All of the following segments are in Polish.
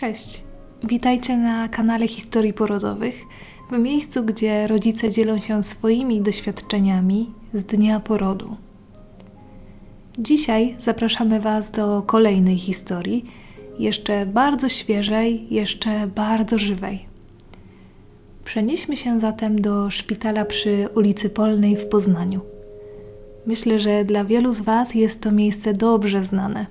Cześć. Witajcie na kanale Historii Porodowych, w miejscu, gdzie rodzice dzielą się swoimi doświadczeniami z dnia porodu. Dzisiaj zapraszamy Was do kolejnej historii, jeszcze bardzo świeżej, jeszcze bardzo żywej. Przenieśmy się zatem do szpitala przy ulicy Polnej w Poznaniu. Myślę, że dla wielu z Was jest to miejsce dobrze znane,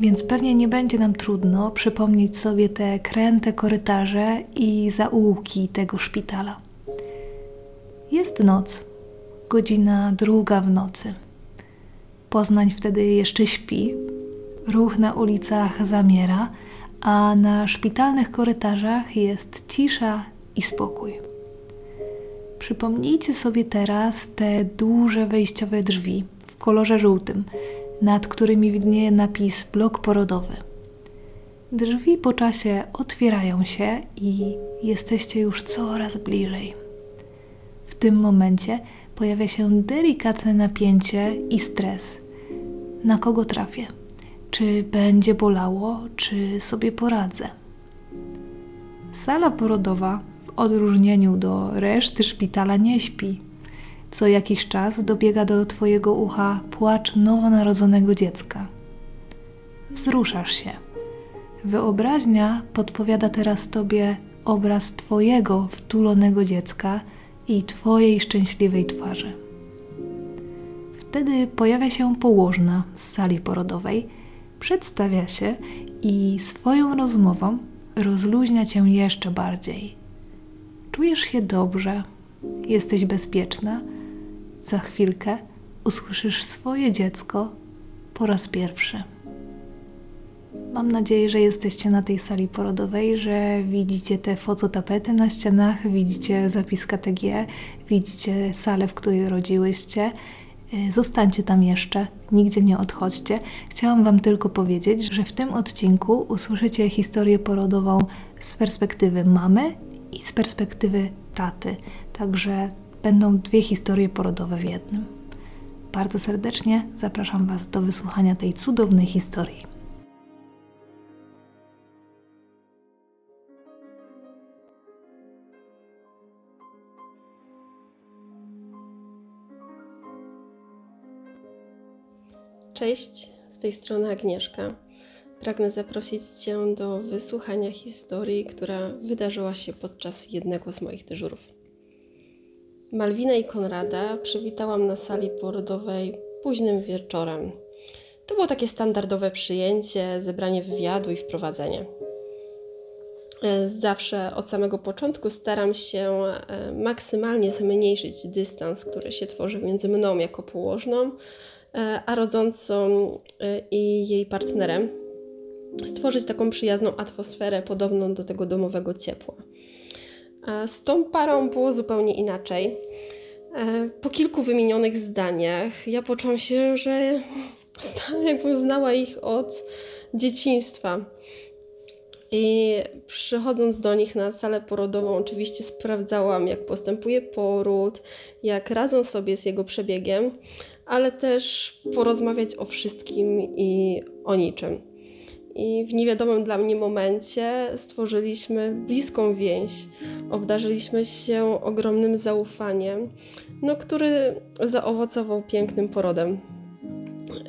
więc pewnie nie będzie nam trudno przypomnieć sobie te kręte korytarze i zaułki tego szpitala. Jest noc, godzina druga w nocy. Poznań wtedy jeszcze śpi, ruch na ulicach zamiera, a na szpitalnych korytarzach jest cisza i spokój. Przypomnijcie sobie teraz te duże wejściowe drzwi w kolorze żółtym, nad którymi widnieje napis blok porodowy. Drzwi po czasie otwierają się i jesteście już coraz bliżej. W tym momencie pojawia się delikatne napięcie i stres. Na kogo trafię? Czy będzie bolało, czy sobie poradzę? Sala porodowa w odróżnieniu do reszty szpitala nie śpi. Co jakiś czas dobiega do Twojego ucha płacz nowonarodzonego dziecka. Wzruszasz się. Wyobraźnia podpowiada teraz Tobie obraz Twojego wtulonego dziecka i Twojej szczęśliwej twarzy. Wtedy pojawia się położna z sali porodowej, przedstawia się i swoją rozmową rozluźnia cię jeszcze bardziej. Czujesz się dobrze, jesteś bezpieczna. Za chwilkę usłyszysz swoje dziecko po raz pierwszy. Mam nadzieję, że jesteście na tej sali porodowej, że widzicie te fototapety na ścianach, widzicie zapis KTG, widzicie salę, w której rodziłyście. Y, Zostańcie tam jeszcze, nigdzie nie odchodźcie. Chciałam Wam tylko powiedzieć, że w tym odcinku usłyszycie historię porodową z perspektywy mamy i z perspektywy taty. Także będą dwie historie porodowe w jednym. Bardzo serdecznie zapraszam Was do wysłuchania tej cudownej historii. Cześć, z tej strony Agnieszka. Pragnę zaprosić Cię do wysłuchania historii, która wydarzyła się podczas jednego z moich dyżurów. Malwinę i Konrada przywitałam na sali porodowej późnym wieczorem. To było takie standardowe przyjęcie, zebranie wywiadu i wprowadzenie. Zawsze od samego początku staram się e, maksymalnie zmniejszyć dystans, który się tworzy między mną jako położną, e, a rodzącą e, i jej partnerem. Stworzyć taką przyjazną atmosferę, podobną do tego domowego ciepła. A z tą parą było zupełnie inaczej. E, Po kilku wymienionych zdaniach ja poczułam się, że jakbym znała ich od dzieciństwa. I przychodząc do nich na salę porodową, oczywiście sprawdzałam, jak postępuje poród, jak radzą sobie z jego przebiegiem, ale też porozmawiać o wszystkim i o niczym. I w niewiadomym dla mnie momencie stworzyliśmy bliską więź, obdarzyliśmy się ogromnym zaufaniem, no, który zaowocował pięknym porodem.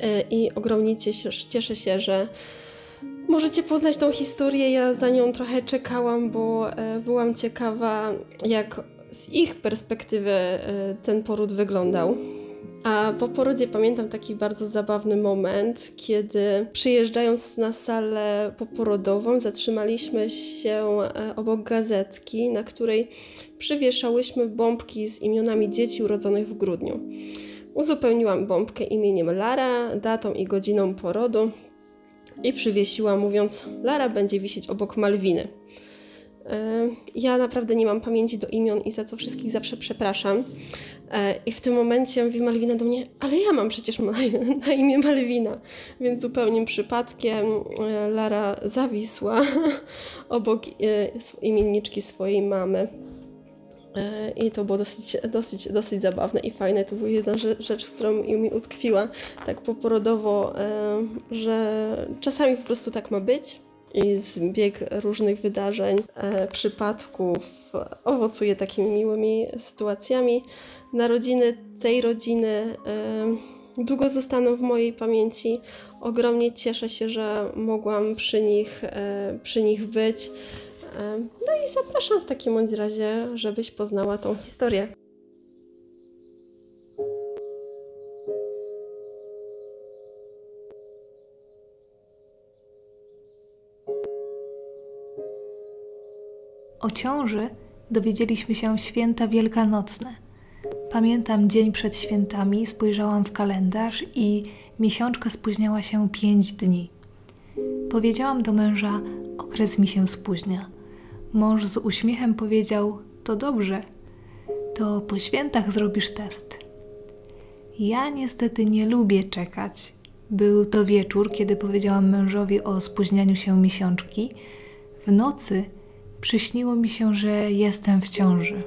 E, I ogromnie cieszę, cieszę się, że Możecie poznać tą historię. Ja za nią trochę czekałam, bo e, byłam ciekawa, jak z ich perspektywy e, ten poród wyglądał. A po porodzie pamiętam taki bardzo zabawny moment, kiedy przyjeżdżając na salę poporodową, zatrzymaliśmy się e, obok gazetki, na której przywieszałyśmy bombki z imionami dzieci urodzonych w grudniu. Uzupełniłam bombkę imieniem Lara, datą i godziną porodu i przywiesiła, mówiąc: Lara będzie wisieć obok Malwiny. E, Ja naprawdę nie mam pamięci do imion i za co wszystkich zawsze przepraszam. E, I w tym momencie mówi Malwina do mnie, ale ja mam przecież na imię Malwina. Więc zupełnie przypadkiem e, Lara zawisła obok e, imienniczki swojej mamy. I to było dosyć, dosyć, dosyć zabawne i fajne. To była jedna rze- rzecz, którą mi utkwiła tak poporodowo, że czasami po prostu tak ma być i zbieg różnych wydarzeń, e, przypadków owocuje takimi miłymi sytuacjami. Narodziny tej rodziny e, długo zostaną w mojej pamięci. Ogromnie cieszę się, że mogłam przy nich, e, przy nich być. No i zapraszam w takim bądź razie, żebyś poznała tą historię. Ciąży dowiedzieliśmy się święta wielkanocne. Pamiętam dzień przed świętami, spojrzałam w kalendarz i miesiączka spóźniała się pięć dni. Powiedziałam do męża: Okres mi się spóźnia. Mąż z uśmiechem powiedział: To dobrze, to po świętach zrobisz test. Ja niestety nie lubię czekać. Był to wieczór, kiedy powiedziałam mężowi o spóźnianiu się miesiączki. W nocy przyśniło mi się, że jestem w ciąży.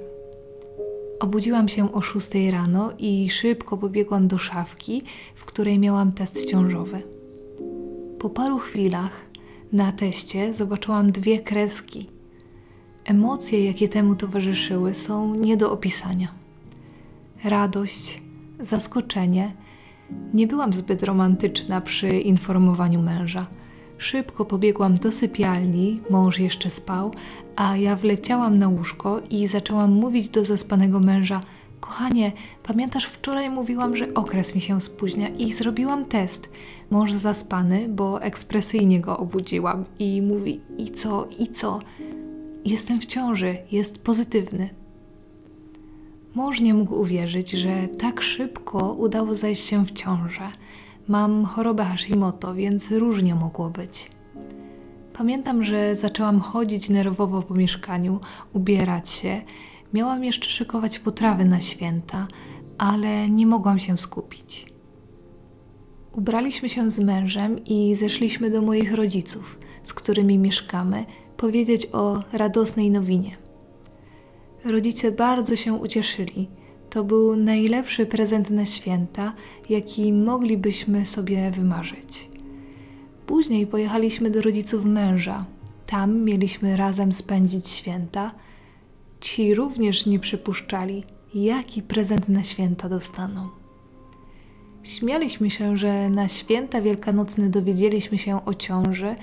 Obudziłam się o 6 rano i szybko pobiegłam do szafki, w której miałam test ciążowy. Po paru chwilach na teście zobaczyłam dwie kreski. Emocje, jakie temu towarzyszyły, są nie do opisania. Radość, zaskoczenie. Nie byłam zbyt romantyczna przy informowaniu męża. Szybko pobiegłam do sypialni, mąż jeszcze spał, a ja wleciałam na łóżko i zaczęłam mówić do zaspanego męża: Kochanie, pamiętasz, wczoraj mówiłam, że okres mi się spóźnia i zrobiłam test. Mąż zaspany, bo ekspresyjnie go obudziłam i mówi: I co, i co? Jestem w ciąży, jest pozytywny. Mąż nie mógł uwierzyć, że tak szybko udało zajść się w ciążę. Mam chorobę Hashimoto, więc różnie mogło być. Pamiętam, że zaczęłam chodzić nerwowo po mieszkaniu, ubierać się. Miałam jeszcze szykować potrawy na święta, ale nie mogłam się skupić. Ubraliśmy się z mężem i zeszliśmy do moich rodziców, z którymi mieszkamy, powiedzieć o radosnej nowinie. Rodzice bardzo się ucieszyli. To był najlepszy prezent na święta, jaki moglibyśmy sobie wymarzyć. Później pojechaliśmy do rodziców męża. Tam mieliśmy razem spędzić święta. Ci również nie przypuszczali, jaki prezent na święta dostaną. Śmialiśmy się, że na święta wielkanocne dowiedzieliśmy się o ciąży,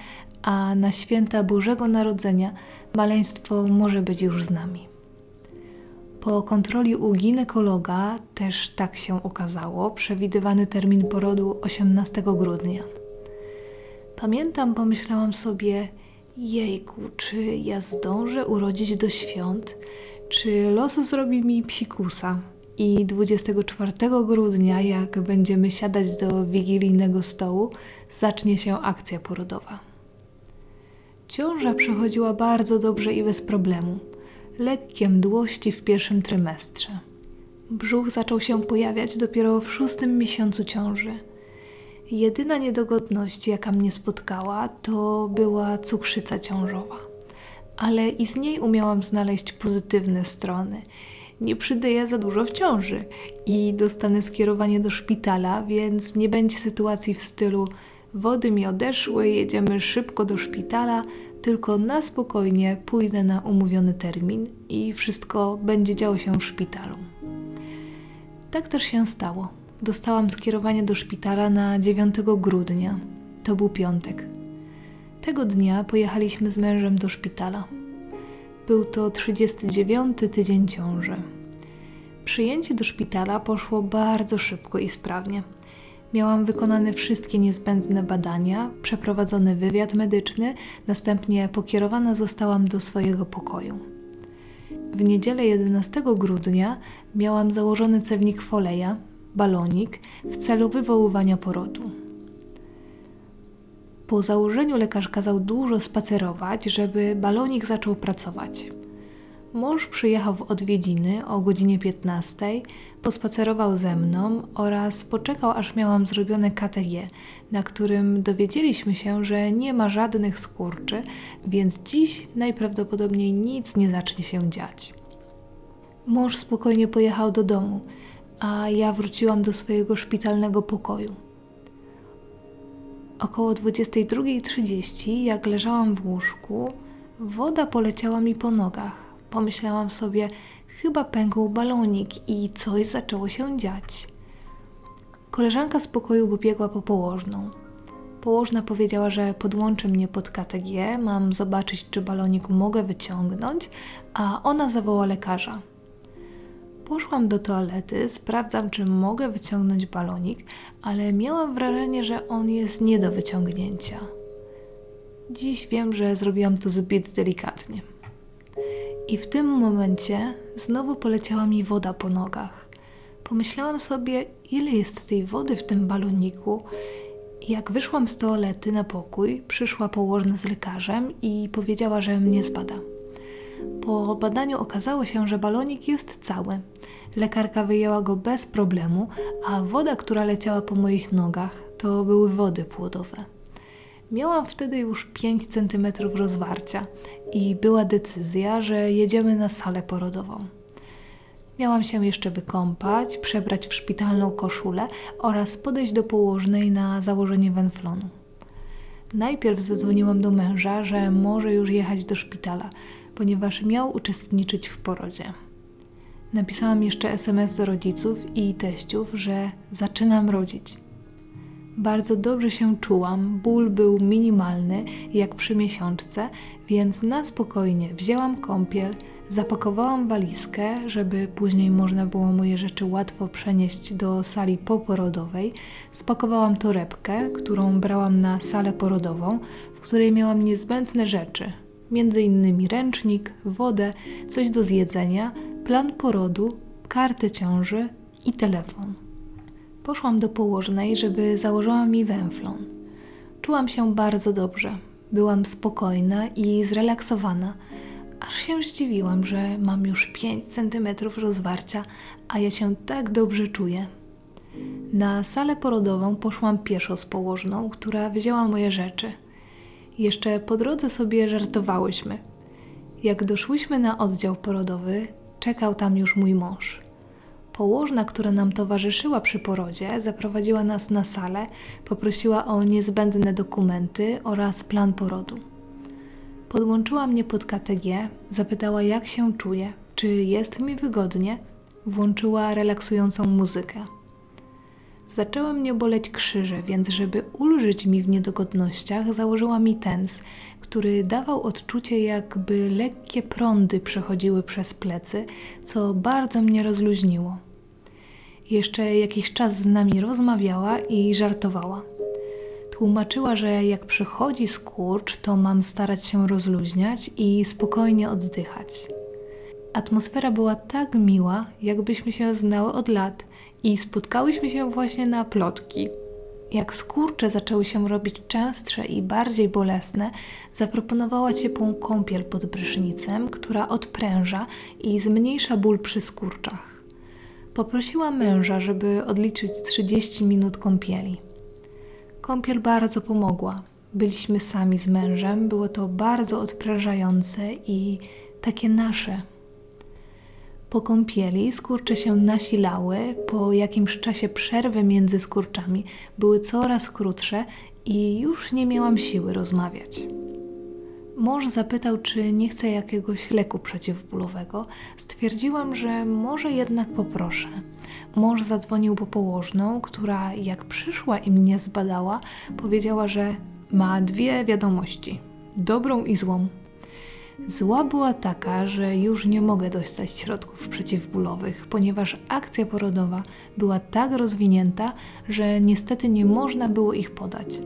a na święta Bożego Narodzenia maleństwo może być już z nami. Po kontroli u ginekologa też tak się okazało, przewidywany termin porodu 18 grudnia. Pamiętam, pomyślałam sobie, jejku, czy ja zdążę urodzić do świąt, czy los zrobi mi psikusa. I 24 grudnia, jak będziemy siadać do wigilijnego stołu, zacznie się akcja porodowa. Ciąża przechodziła bardzo dobrze i bez problemu. Lekkie mdłości w pierwszym trymestrze. Brzuch zaczął się pojawiać dopiero w szóstym miesiącu ciąży. Jedyna niedogodność, jaka mnie spotkała, to była cukrzyca ciążowa. Ale i z niej umiałam znaleźć pozytywne strony. Nie przydaję za dużo w ciąży i dostanę skierowanie do szpitala, więc nie będzie sytuacji w stylu wody mi odeszły, jedziemy szybko do szpitala, tylko na spokojnie pójdę na umówiony termin i wszystko będzie działo się w szpitalu. Tak też się stało. Dostałam skierowanie do szpitala na 9 grudnia. To był piątek. Tego dnia pojechaliśmy z mężem do szpitala. Był to 39 tydzień ciąży. Przyjęcie do szpitala poszło bardzo szybko i sprawnie. Miałam wykonane wszystkie niezbędne badania, przeprowadzony wywiad medyczny, następnie pokierowana zostałam do swojego pokoju. W niedzielę 11 grudnia miałam założony cewnik foleja, balonik, w celu wywoływania porodu. Po założeniu lekarz kazał dużo spacerować, żeby balonik zaczął pracować. Mąż przyjechał w odwiedziny o godzinie 15, pospacerował ze mną oraz poczekał, aż miałam zrobione KTG, na którym dowiedzieliśmy się, że nie ma żadnych skurczy, więc dziś najprawdopodobniej nic nie zacznie się dziać. Mąż spokojnie pojechał do domu, a ja wróciłam do swojego szpitalnego pokoju. Około 22.30, jak leżałam w łóżku, woda poleciała mi po nogach. Pomyślałam sobie, chyba pękł balonik i coś zaczęło się dziać. Koleżanka z pokoju pobiegła po położną. Położna powiedziała, że podłączy mnie pod KTG, mam zobaczyć, czy balonik mogę wyciągnąć, a ona zawoła lekarza. Poszłam do toalety, sprawdzam, czy mogę wyciągnąć balonik, ale miałam wrażenie, że on jest nie do wyciągnięcia. Dziś wiem, że zrobiłam to zbyt delikatnie. I w tym momencie znowu poleciała mi woda po nogach. Pomyślałam sobie, ile jest tej wody w tym baloniku. I jak wyszłam z toalety na pokój, przyszła położna z lekarzem i powiedziała, że mnie zbada. Po badaniu okazało się, że balonik jest cały. Lekarka wyjęła go bez problemu, a woda, która leciała po moich nogach, to były wody płodowe. Miałam wtedy już 5 cm rozwarcia i była decyzja, że jedziemy na salę porodową. Miałam się jeszcze wykąpać, przebrać w szpitalną koszulę oraz podejść do położnej na założenie wenflonu. Najpierw zadzwoniłam do męża, że może już jechać do szpitala, ponieważ miał uczestniczyć w porodzie. Napisałam jeszcze SMS do rodziców i teściów, że zaczynam rodzić. Bardzo dobrze się czułam, ból był minimalny, jak przy miesiączce, więc na spokojnie wzięłam kąpiel, zapakowałam walizkę, żeby później można było moje rzeczy łatwo przenieść do sali poporodowej. Spakowałam torebkę, którą brałam na salę porodową, w której miałam niezbędne rzeczy, innymi ręcznik, wodę, coś do zjedzenia, plan porodu, kartę ciąży i telefon. Poszłam do położnej, żeby założyła mi węflon. Czułam się bardzo dobrze. Byłam spokojna i zrelaksowana, aż się zdziwiłam, że mam już 5 centymetrów rozwarcia, a ja się tak dobrze czuję. Na salę porodową poszłam pieszo z położną, która wzięła moje rzeczy. Jeszcze po drodze sobie żartowałyśmy. Jak doszłyśmy na oddział porodowy, czekał tam już mój mąż. Położna, która nam towarzyszyła przy porodzie, zaprowadziła nas na salę, poprosiła o niezbędne dokumenty oraz plan porodu. Podłączyła mnie pod KTG, zapytała jak się czuję, czy jest mi wygodnie, włączyła relaksującą muzykę. Zaczęły mnie boleć krzyże, więc żeby ulżyć mi w niedogodnościach, założyła mi tens, który dawał odczucie, jakby lekkie prądy przechodziły przez plecy, co bardzo mnie rozluźniło. Jeszcze jakiś czas z nami rozmawiała i żartowała. Tłumaczyła, że jak przychodzi skurcz, to mam starać się rozluźniać i spokojnie oddychać. Atmosfera była tak miła, jakbyśmy się znały od lat i spotkałyśmy się właśnie na plotki. Jak skurcze zaczęły się robić częstsze i bardziej bolesne, zaproponowała ciepłą kąpiel pod prysznicem, która odpręża i zmniejsza ból przy skurczach. Poprosiła męża, żeby odliczyć 30 minut kąpieli. Kąpiel bardzo pomogła. Byliśmy sami z mężem, było to bardzo odprężające i takie nasze. Po kąpieli skurcze się nasilały, po jakimś czasie przerwy między skurczami były coraz krótsze i już nie miałam siły rozmawiać. Mąż zapytał, czy nie chcę jakiegoś leku przeciwbólowego. Stwierdziłam, że może jednak poproszę. Mąż zadzwonił po położną, która jak przyszła i mnie zbadała, powiedziała, że ma dwie wiadomości: dobrą i złą. Zła była taka, że już nie mogę dostać środków przeciwbólowych, ponieważ akcja porodowa była tak rozwinięta, że niestety nie można było ich podać.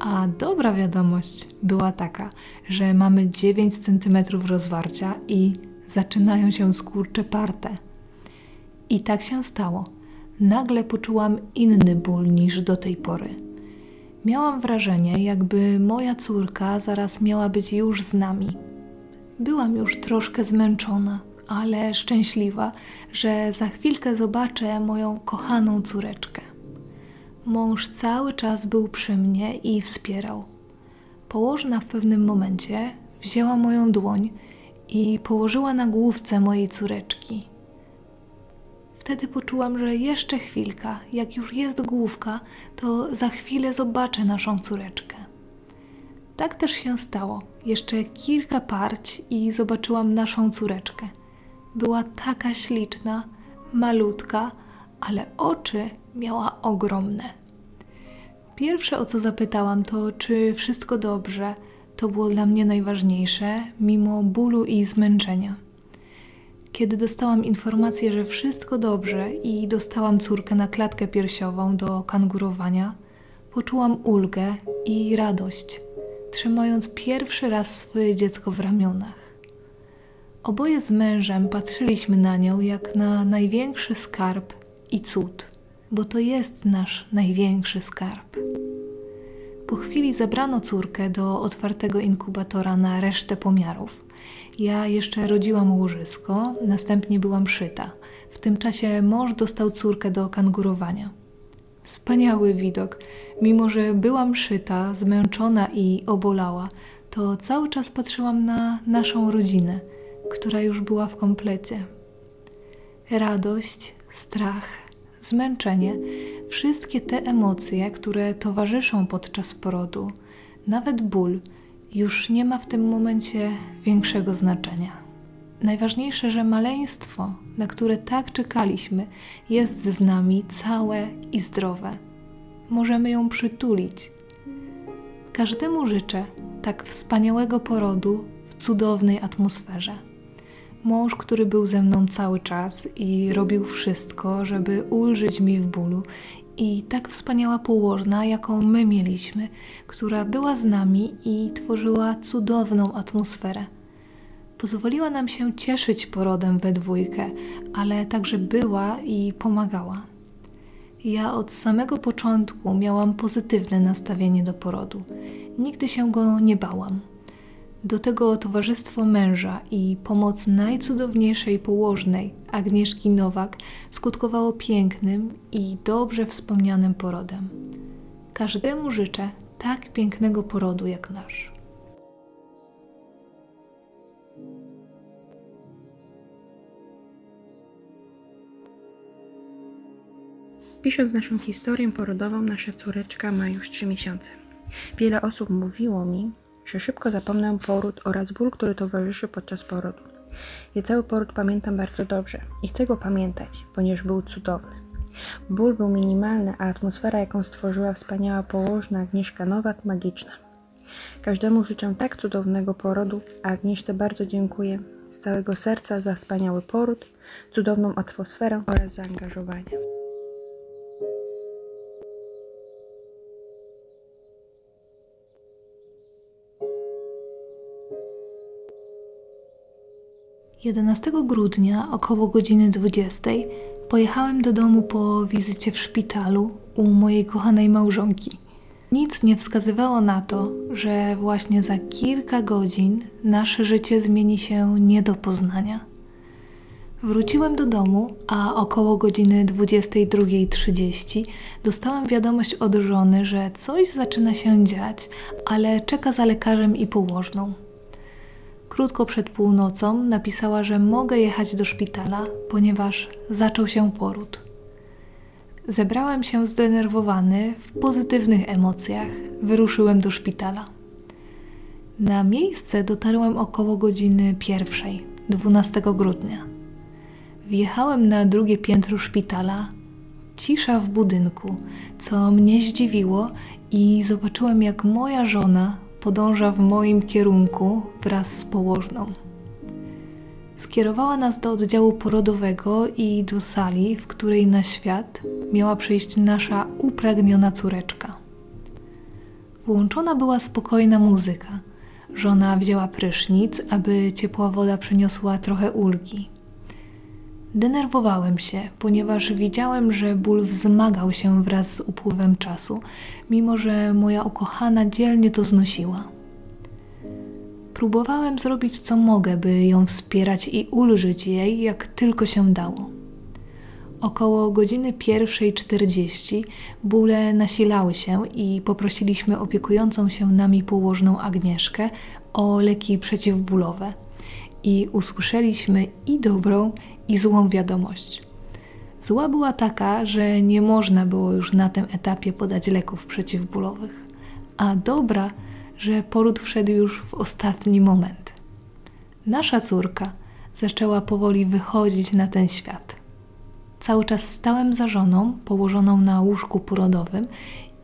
A dobra wiadomość była taka, że mamy 9 cm rozwarcia i zaczynają się skurcze parte. I tak się stało. Nagle poczułam inny ból niż do tej pory. Miałam wrażenie, jakby moja córka zaraz miała być już z nami. Byłam już troszkę zmęczona, ale szczęśliwa, że za chwilkę zobaczę moją kochaną córeczkę. Mąż cały czas był przy mnie i wspierał. Położna w pewnym momencie wzięła moją dłoń i położyła na główce mojej córeczki. Wtedy poczułam, że jeszcze chwilka, jak już jest główka, to za chwilę zobaczę naszą córeczkę. Tak też się stało. Jeszcze kilka parć i zobaczyłam naszą córeczkę. Była taka śliczna, malutka, ale oczy miała ogromne. Pierwsze o co zapytałam to, czy wszystko dobrze. To było dla mnie najważniejsze, mimo bólu i zmęczenia. Kiedy dostałam informację, że wszystko dobrze i dostałam córkę na klatkę piersiową do kangurowania, poczułam ulgę i radość, trzymając pierwszy raz swoje dziecko w ramionach. Oboje z mężem patrzyliśmy na nią jak na największy skarb i cud, bo to jest nasz największy skarb. Po chwili zabrano córkę do otwartego inkubatora na resztę pomiarów. Ja jeszcze rodziłam łożysko, następnie byłam szyta. W tym czasie mąż dostał córkę do kangurowania. Wspaniały widok. Mimo, że byłam szyta, zmęczona i obolała, to cały czas patrzyłam na naszą rodzinę, która już była w komplecie. Radość, strach, zmęczenie, wszystkie te emocje, które towarzyszą podczas porodu, nawet ból, już nie ma w tym momencie większego znaczenia. Najważniejsze, że maleństwo, na które tak czekaliśmy, jest z nami całe i zdrowe. Możemy ją przytulić. Każdemu życzę tak wspaniałego porodu w cudownej atmosferze. Mąż, który był ze mną cały czas i robił wszystko, żeby ulżyć mi w bólu, i tak wspaniała położna, jaką my mieliśmy, która była z nami i tworzyła cudowną atmosferę. Pozwoliła nam się cieszyć porodem we dwójkę, ale także była i pomagała. Ja od samego początku miałam pozytywne nastawienie do porodu. Nigdy się go nie bałam. Do tego towarzystwo męża i pomoc najcudowniejszej położnej, Agnieszki Nowak, skutkowało pięknym i dobrze wspomnianym porodem. Każdemu życzę tak pięknego porodu jak nasz. Pisząc naszą historię porodową, nasza córeczka ma już 3 miesiące. Wiele osób mówiło mi, że szybko zapomnę poród oraz ból, który towarzyszy podczas porodu. Ja cały poród pamiętam bardzo dobrze i chcę go pamiętać, ponieważ był cudowny. Ból był minimalny, a atmosfera, jaką stworzyła wspaniała położna Agnieszka Nowak, magiczna. Każdemu życzę tak cudownego porodu, a Agnieszce bardzo dziękuję z całego serca za wspaniały poród, cudowną atmosferę oraz zaangażowanie. 11 grudnia około godziny 20 pojechałem do domu po wizycie w szpitalu u mojej kochanej małżonki. Nic nie wskazywało na to, że właśnie za kilka godzin nasze życie zmieni się nie do poznania. Wróciłem do domu, a około godziny 22.30 dostałem wiadomość od żony, że coś zaczyna się dziać, ale czeka za lekarzem i położną. Krótko przed północą napisała, że mogę jechać do szpitala, ponieważ zaczął się poród. Zebrałem się zdenerwowany, w pozytywnych emocjach, wyruszyłem do szpitala. Na miejsce dotarłem około godziny pierwszej, 12 grudnia. Wjechałem na drugie piętro szpitala, cisza w budynku, co mnie zdziwiło i zobaczyłem, jak moja żona podąża w moim kierunku wraz z położną. Skierowała nas do oddziału porodowego i do sali, w której na świat miała przyjść nasza upragniona córeczka. Włączona była spokojna muzyka. Żona wzięła prysznic, aby ciepła woda przyniosła trochę ulgi. Denerwowałem się, ponieważ widziałem, że ból wzmagał się wraz z upływem czasu, mimo że moja ukochana dzielnie to znosiła. Próbowałem zrobić co mogę, by ją wspierać i ulżyć jej, jak tylko się dało. Około godziny pierwszej czterdzieści bóle nasilały się i poprosiliśmy opiekującą się nami położną Agnieszkę o leki przeciwbólowe. I usłyszeliśmy i dobrą, i złą wiadomość. Zła była taka, że nie można było już na tym etapie podać leków przeciwbólowych, a dobra, że poród wszedł już w ostatni moment. Nasza córka zaczęła powoli wychodzić na ten świat. Cały czas stałem za żoną, położoną na łóżku porodowym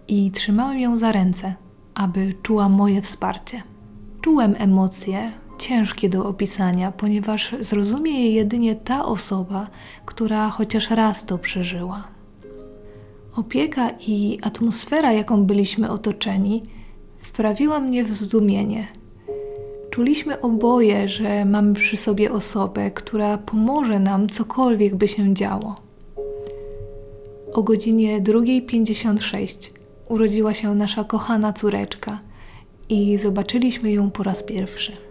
i trzymałem ją za ręce, aby czuła moje wsparcie. Czułem emocje, ciężkie do opisania, ponieważ zrozumie je jedynie ta osoba, która chociaż raz to przeżyła. Opieka i atmosfera, jaką byliśmy otoczeni, wprawiła mnie w zdumienie. Czuliśmy oboje, że mamy przy sobie osobę, która pomoże nam, cokolwiek by się działo. O godzinie 2.56 urodziła się nasza kochana córeczka i zobaczyliśmy ją po raz pierwszy.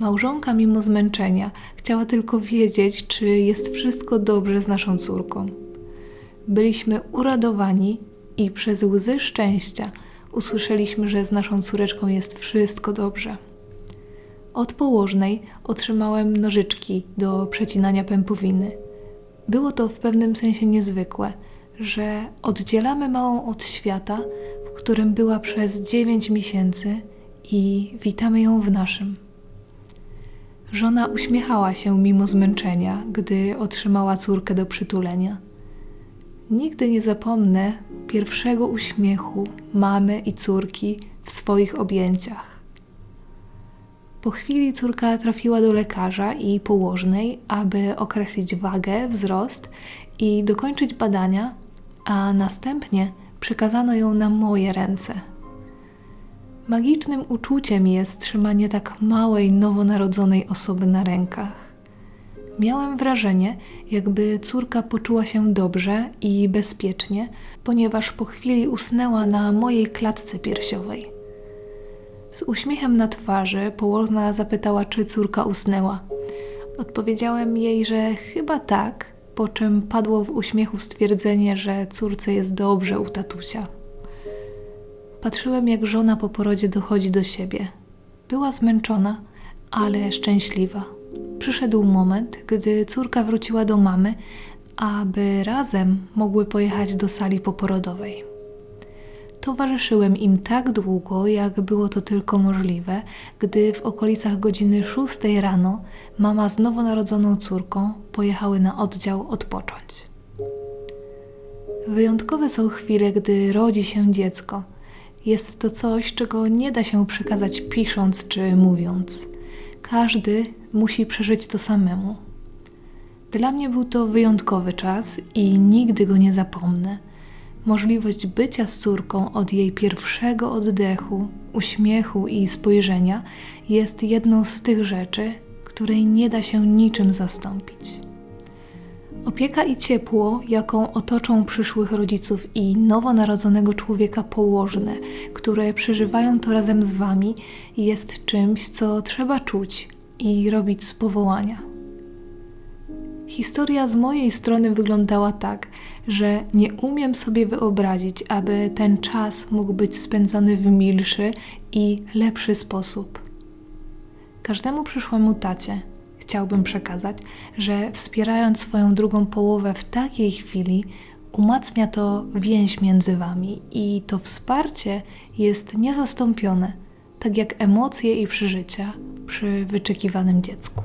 Małżonka, mimo zmęczenia, chciała tylko wiedzieć, czy jest wszystko dobrze z naszą córką. Byliśmy uradowani i przez łzy szczęścia usłyszeliśmy, że z naszą córeczką jest wszystko dobrze. Od położnej otrzymałem nożyczki do przecinania pępowiny. Było to w pewnym sensie niezwykłe, że oddzielamy małą od świata, w którym była przez dziewięć miesięcy i witamy ją w naszym. Żona uśmiechała się mimo zmęczenia, gdy otrzymała córkę do przytulenia. Nigdy nie zapomnę pierwszego uśmiechu mamy i córki w swoich objęciach. Po chwili córka trafiła do lekarza i położnej, aby określić wagę, wzrost i dokończyć badania, a następnie przekazano ją na moje ręce. Magicznym uczuciem jest trzymanie tak małej, nowonarodzonej osoby na rękach. Miałem wrażenie, jakby córka poczuła się dobrze i bezpiecznie, ponieważ po chwili usnęła na mojej klatce piersiowej. Z uśmiechem na twarzy położna zapytała, czy córka usnęła. Odpowiedziałem jej, że chyba tak, po czym padło w uśmiechu stwierdzenie, że córce jest dobrze u tatusia. Patrzyłem, jak żona po porodzie dochodzi do siebie. Była zmęczona, ale szczęśliwa. Przyszedł moment, gdy córka wróciła do mamy, aby razem mogły pojechać do sali poporodowej. Towarzyszyłem im tak długo, jak było to tylko możliwe, gdy w okolicach godziny 6 rano mama z nowonarodzoną córką pojechały na oddział odpocząć. Wyjątkowe są chwile, gdy rodzi się dziecko. Jest to coś, czego nie da się przekazać pisząc czy mówiąc. Każdy musi przeżyć to samemu. Dla mnie był to wyjątkowy czas i nigdy go nie zapomnę. Możliwość bycia z córką od jej pierwszego oddechu, uśmiechu i spojrzenia jest jedną z tych rzeczy, której nie da się niczym zastąpić. Opieka i ciepło, jaką otoczą przyszłych rodziców i nowonarodzonego człowieka położne, które przeżywają to razem z wami, jest czymś, co trzeba czuć i robić z powołania. Historia z mojej strony wyglądała tak, że nie umiem sobie wyobrazić, aby ten czas mógł być spędzony w milszy i lepszy sposób. Każdemu przyszłemu tacie chciałbym przekazać, że wspierając swoją drugą połowę w takiej chwili, umacnia to więź między wami i to wsparcie jest niezastąpione, tak jak emocje i przeżycia przy wyczekiwanym dziecku.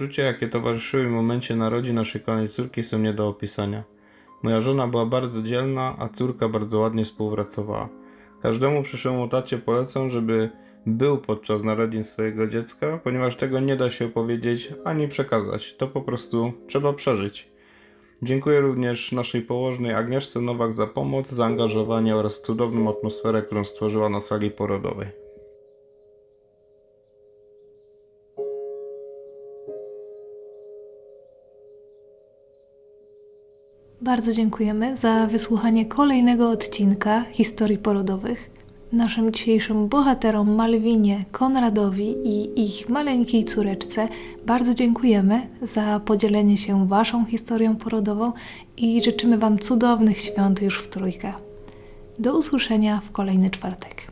Uczucia, jakie towarzyszyły w momencie narodzin naszej kochanej córki są nie do opisania. Moja żona była bardzo dzielna, a córka bardzo ładnie współpracowała. Każdemu przyszłemu tacie polecam, żeby był podczas narodzin swojego dziecka, ponieważ tego nie da się opowiedzieć ani przekazać. To po prostu trzeba przeżyć. Dziękuję również naszej położnej Agnieszce Nowak za pomoc, zaangażowanie oraz cudowną atmosferę, którą stworzyła na sali porodowej. Bardzo dziękujemy za wysłuchanie kolejnego odcinka historii porodowych. Naszym dzisiejszym bohaterom Malwinie, Konradowi i ich maleńkiej córeczce bardzo dziękujemy za podzielenie się Waszą historią porodową i życzymy Wam cudownych świąt już w trójkę. Do usłyszenia w kolejny czwartek.